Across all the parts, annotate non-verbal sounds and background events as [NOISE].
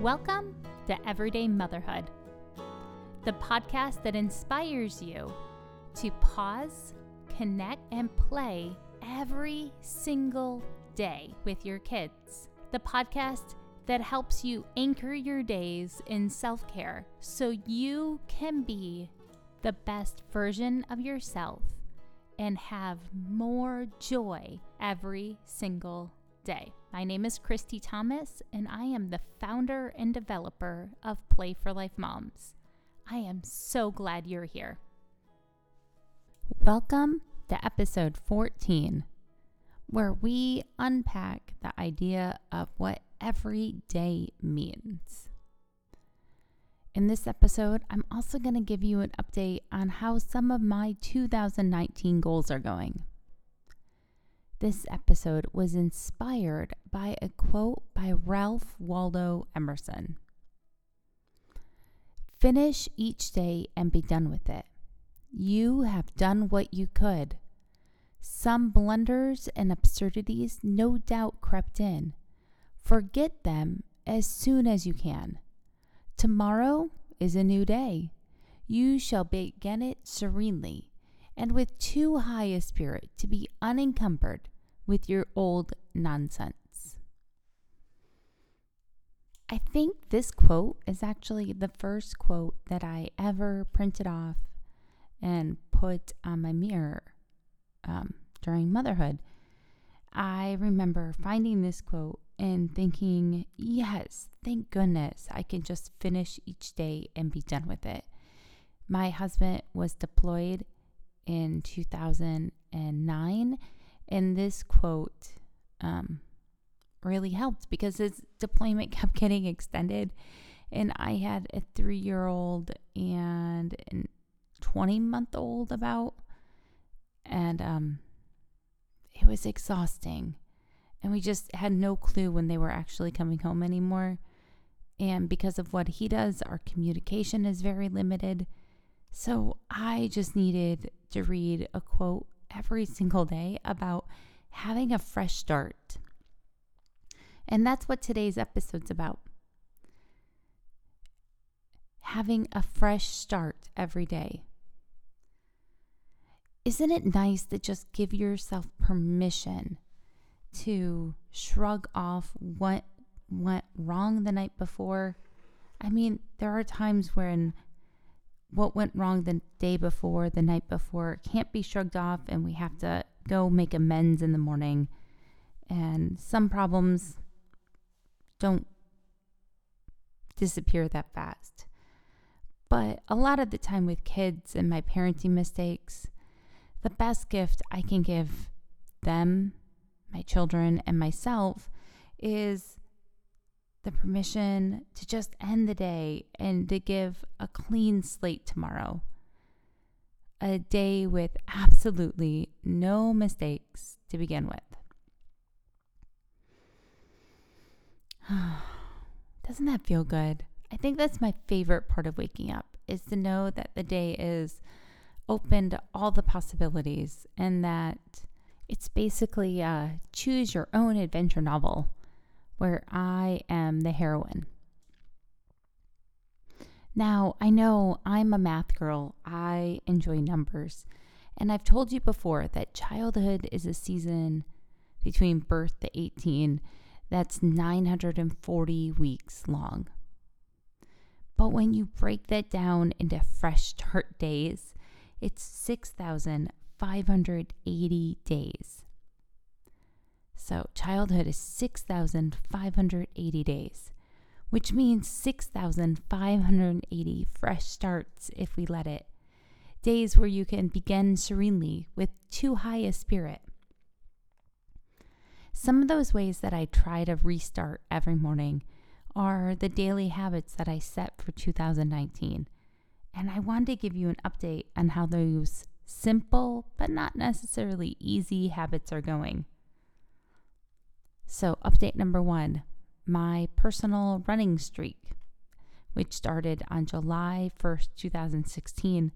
Welcome to Everyday Motherhood, the podcast that inspires you to pause, connect, and play every single day with your kids. The podcast that helps you anchor your days in self care so you can be the best version of yourself and have more joy every single day. My name is Christy Thomas, and I am the founder and developer of Play for Life Moms. I am so glad you're here. Welcome to episode 14, where we unpack the idea of what every day means. In this episode, I'm also going to give you an update on how some of my 2019 goals are going. This episode was inspired by a quote by Ralph Waldo Emerson Finish each day and be done with it. You have done what you could. Some blunders and absurdities no doubt crept in. Forget them as soon as you can. Tomorrow is a new day. You shall begin it serenely and with too high a spirit to be unencumbered with your old nonsense. I think this quote is actually the first quote that I ever printed off and put on my mirror um, during motherhood. I remember finding this quote and thinking, yes, thank goodness I can just finish each day and be done with it. My husband was deployed in 2009, and this quote um, really helped because his deployment [LAUGHS] kept getting extended. And I had a three year old and a 20 month old about. And um, it was exhausting. And we just had no clue when they were actually coming home anymore. And because of what he does, our communication is very limited. So I just needed to read a quote every single day about having a fresh start. And that's what today's episode's about. Having a fresh start every day. Isn't it nice to just give yourself permission to shrug off what went wrong the night before? I mean, there are times when what went wrong the day before, the night before, can't be shrugged off, and we have to go make amends in the morning. And some problems don't disappear that fast. But a lot of the time with kids and my parenting mistakes, the best gift I can give them, my children, and myself is the permission to just end the day and to give a clean slate tomorrow. A day with absolutely no mistakes to begin with. [SIGHS] Doesn't that feel good? I think that's my favorite part of waking up is to know that the day is open to all the possibilities and that it's basically a choose your own adventure novel where I am the heroine. Now, I know I'm a math girl. I enjoy numbers. And I've told you before that childhood is a season between birth to 18 that's 940 weeks long. But when you break that down into fresh start days, it's 6,580 days. So childhood is 6,580 days, which means 6,580 fresh starts if we let it. Days where you can begin serenely with too high a spirit. Some of those ways that I try to restart every morning are the daily habits that I set for 2019. And I wanted to give you an update on how those simple but not necessarily easy habits are going. So, update number one my personal running streak, which started on July 1st, 2016,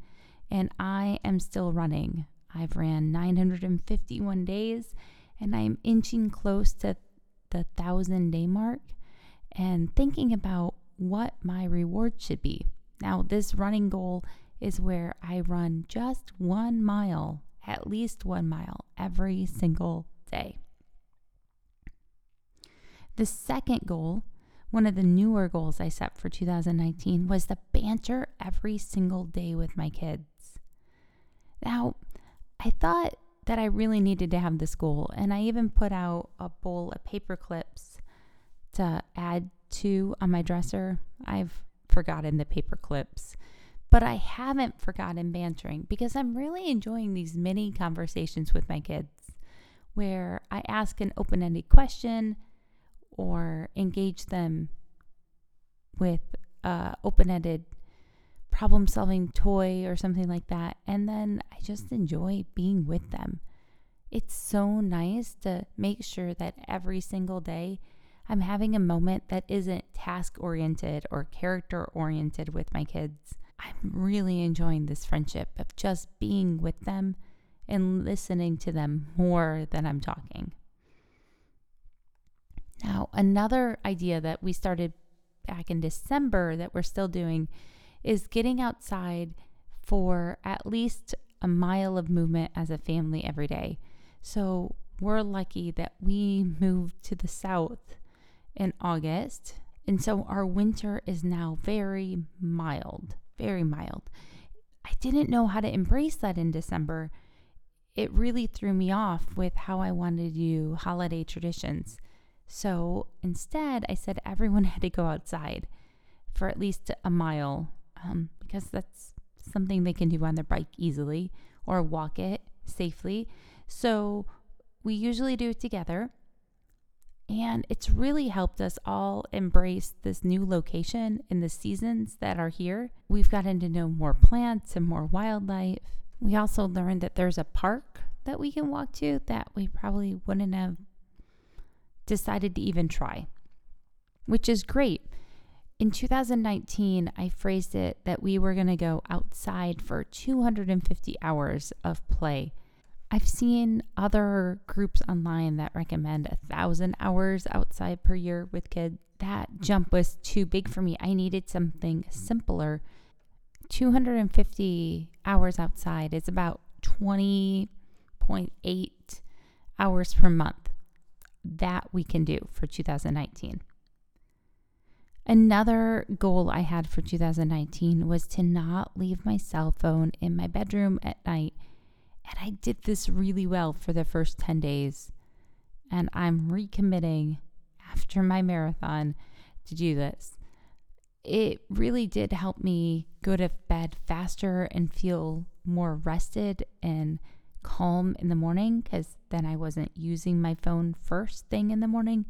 and I am still running. I've ran 951 days and I am inching close to the thousand day mark. and thinking about what my reward should be. Now, this running goal is where I run just one mile, at least one mile, every single day. The second goal, one of the newer goals I set for 2019, was the banter every single day with my kids. Now, I thought that I really needed to have this goal, and I even put out a bowl of paper clips to add to on my dresser. I've forgotten the paper clips, but I haven't forgotten bantering because I'm really enjoying these mini conversations with my kids where I ask an open ended question or engage them with uh, a open ended problem solving toy or something like that. And then I just enjoy being with them. It's so nice to make sure that every single day I'm having a moment that isn't task oriented or character oriented with my kids. I'm really enjoying this friendship of just being with them and listening to them more than I'm talking. Now, another idea that we started back in December that we're still doing is getting outside for at least a mile of movement as a family every day. So we're lucky that we moved to the south in August. And so our winter is now very mild, very mild. I didn't know how to embrace that in December. It really threw me off with how I wanted to do holiday traditions. So instead, I said everyone [LAUGHS] had to go outside for at least a mile um, because that's something they can do on their bike easily or walk it safely. So we usually do it together. And it's really helped us all embrace this new location in the seasons that are here. We've gotten to know more plants and more wildlife. We also learned that there's a park that we can walk to that we probably wouldn't have decided to even try, which is great. In 2019, I phrased it that we were going to go outside for 250 hours of play. I've seen other groups online that recommend a thousand hours outside per year with kids. That jump was too big for me. I needed something simpler. 250 hours outside is about 20.8 hours per month. That we can do for 2019. Another goal I had for 2019 was to not leave my cell phone in my bedroom at night and I did this really well for the first 10 days. And I'm recommitting after my marathon to do this. It really did help me go to bed faster and feel more rested and calm in the morning because then I wasn't using my phone first thing in the morning.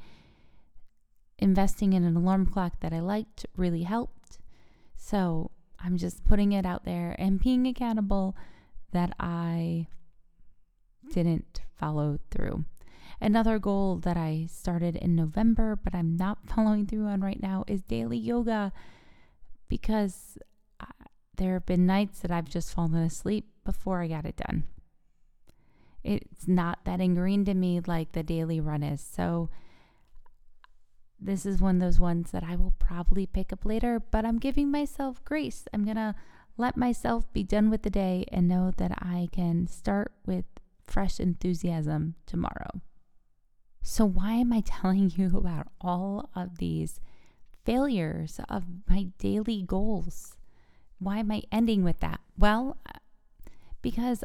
Investing in an alarm clock that I liked really helped. So I'm just putting it out there and being accountable that I didn't follow through. Another goal that I started in November, but I'm not [LAUGHS] following through on right now, is daily yoga because uh, there have been nights that I've just fallen asleep before I got it done. It's not that ingrained in me like the daily run is. So, this is one of those ones that I will probably pick up later, but I'm giving myself grace. I'm going to let myself be done with the day and know that I can start with fresh enthusiasm tomorrow. So, why am I [LAUGHS] telling you about all of these failures of my daily goals? Why am I ending with that? Well, because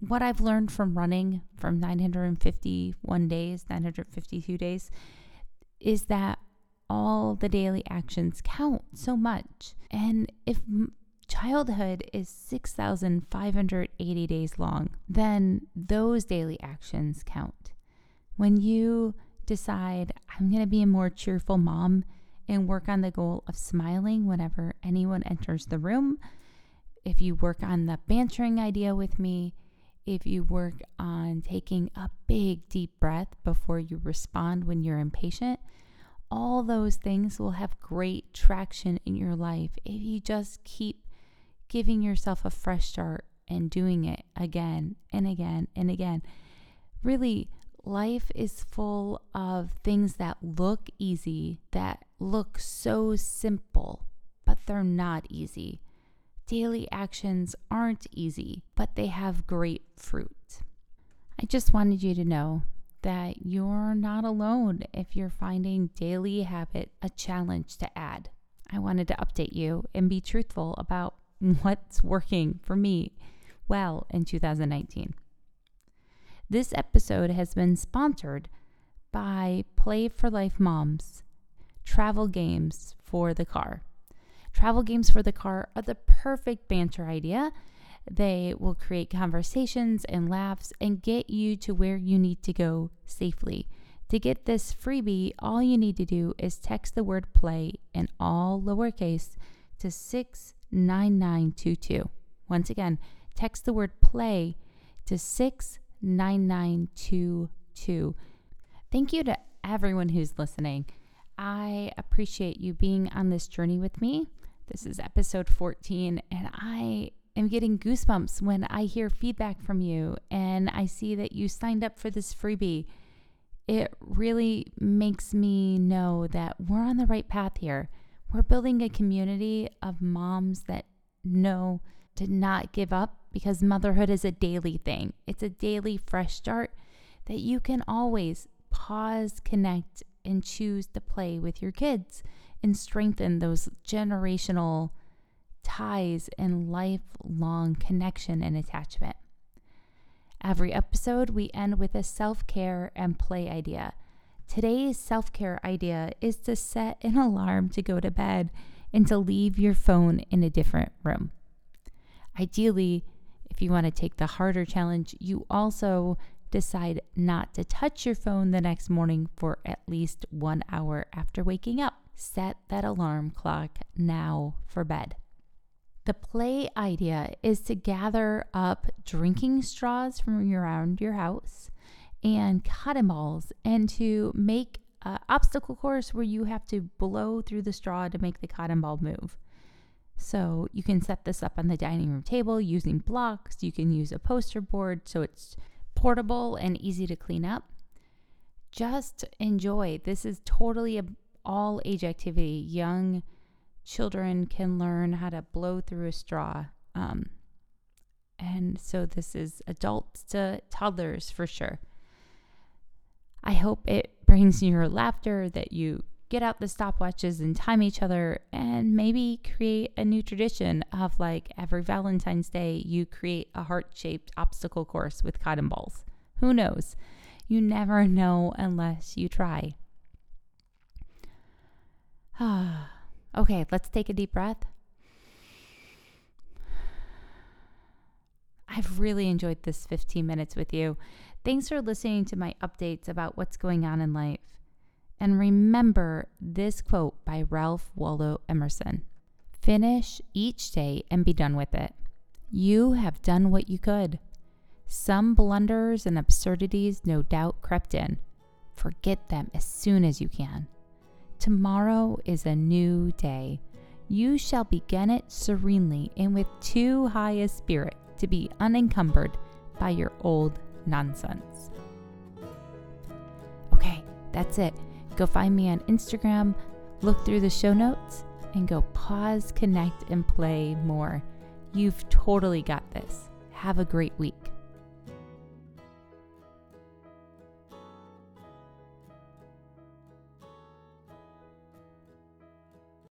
what I've learned from running from 951 days, 952 days, is that all the daily actions count so much. And if childhood is 6,580 days long, then those daily actions count. When you decide, I'm going to be a more cheerful mom and work on the goal of smiling whenever anyone enters the room, if you work on the bantering idea with me, if you work on taking a big deep breath before you respond when you're impatient, all those things will have great traction in your life if you just keep giving yourself a fresh start and doing it again and again and again. Really, life is full of things that look easy, that look so simple, but they're not easy. Daily actions aren't easy, but they have great fruit. I just wanted you to know that you're not alone if you're finding daily habit a challenge to add. I wanted to update you and be truthful about [LAUGHS] what's working for me well in 2019. This episode has been sponsored by Play for Life Moms travel games for the car. Travel games for the car are the perfect banter idea. They will create conversations and laughs and get you to where you need to go safely. To get this freebie, all you need to do is text the word play in all lowercase to 69922. Once again, text the word play to 69922. Thank you to everyone who's listening. I appreciate you being on this journey with me. This is episode 14, and I am getting goosebumps when I hear feedback from you and I see that you signed up for this freebie. It really makes me know that we're on the right path here. We're building a community of moms that know to not give up because motherhood is a daily thing. It's a daily fresh start that you can always pause, connect, and choose to play with your kids and strengthen those generational ties and lifelong connection and attachment. Every episode, we end with a self care and play idea. Today's self care idea is to set an alarm to go to bed and to leave your phone in a different room. Ideally, if you want to take the harder challenge, you also decide not to touch your phone the next morning for at least one hour after waking up. Set that alarm clock now for bed. The play idea is to gather up drinking straws from around your house and cotton balls and to make an obstacle course where you have to blow through the straw to make the cotton ball move. So you can set this up on the dining room table using blocks. You can use a poster board so it's portable and easy to clean up. Just enjoy. This is totally a all age activity. Young children can learn how to blow through a straw. Um, and so this is adults to toddlers for sure. I hope it brings [LAUGHS] your laughter, that you get out the stopwatches and time each other, and maybe create a new tradition of like every Valentine's Day, you create a heart shaped obstacle course with cotton balls. Who knows? You never know unless you try. [SIGHS] Okay, let's take a deep breath. I've really enjoyed this 15 minutes with you. Thanks for listening to my updates about what's going on in life. And remember this quote by Ralph Waldo Emerson Finish each day and be done with it. You have done what you could. Some blunders and absurdities no doubt crept in. Forget them as soon as you can. Tomorrow is a new day. You shall begin it serenely and with too high a spirit to be unencumbered by your old nonsense. Okay, that's it. Go find me on Instagram, look through the show notes, and go pause, connect, and play more. You've totally got this. Have a great week.